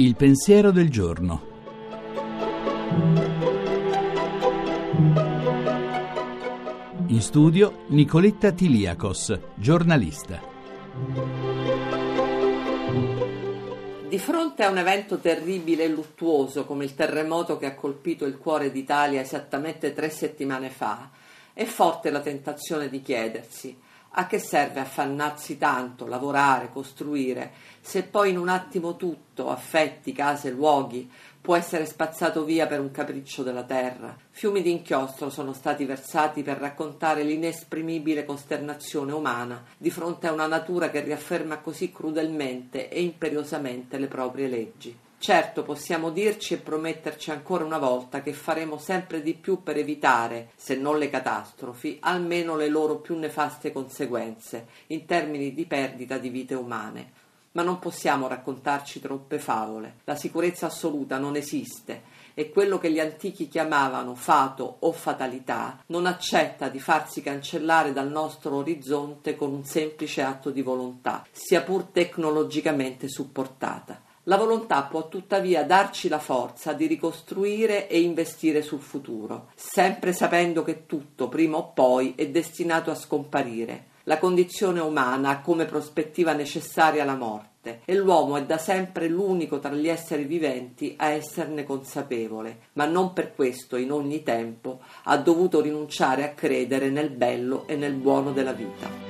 Il pensiero del giorno. In studio Nicoletta Tiliakos, giornalista. Di fronte a un evento terribile e luttuoso come il terremoto che ha colpito il cuore d'Italia esattamente tre settimane fa, è forte la tentazione di chiedersi a che serve affannarsi tanto, lavorare, costruire, se poi in un attimo tutto, affetti, case, luoghi, può essere spazzato via per un capriccio della terra. Fiumi di inchiostro sono stati versati per raccontare l'inesprimibile costernazione umana di fronte a una natura che riafferma così crudelmente e imperiosamente le proprie leggi. Certo possiamo dirci e prometterci ancora una volta che faremo sempre di più per evitare, se non le catastrofi, almeno le loro più nefaste conseguenze, in termini di perdita di vite umane. Ma non possiamo raccontarci troppe favole. La sicurezza assoluta non esiste e quello che gli antichi chiamavano fato o fatalità non accetta di farsi cancellare dal nostro orizzonte con un semplice atto di volontà, sia pur tecnologicamente supportata. La volontà può tuttavia darci la forza di ricostruire e investire sul futuro, sempre sapendo che tutto, prima o poi, è destinato a scomparire. La condizione umana ha come prospettiva necessaria la morte e l'uomo è da sempre l'unico tra gli esseri viventi a esserne consapevole, ma non per questo in ogni tempo ha dovuto rinunciare a credere nel bello e nel buono della vita.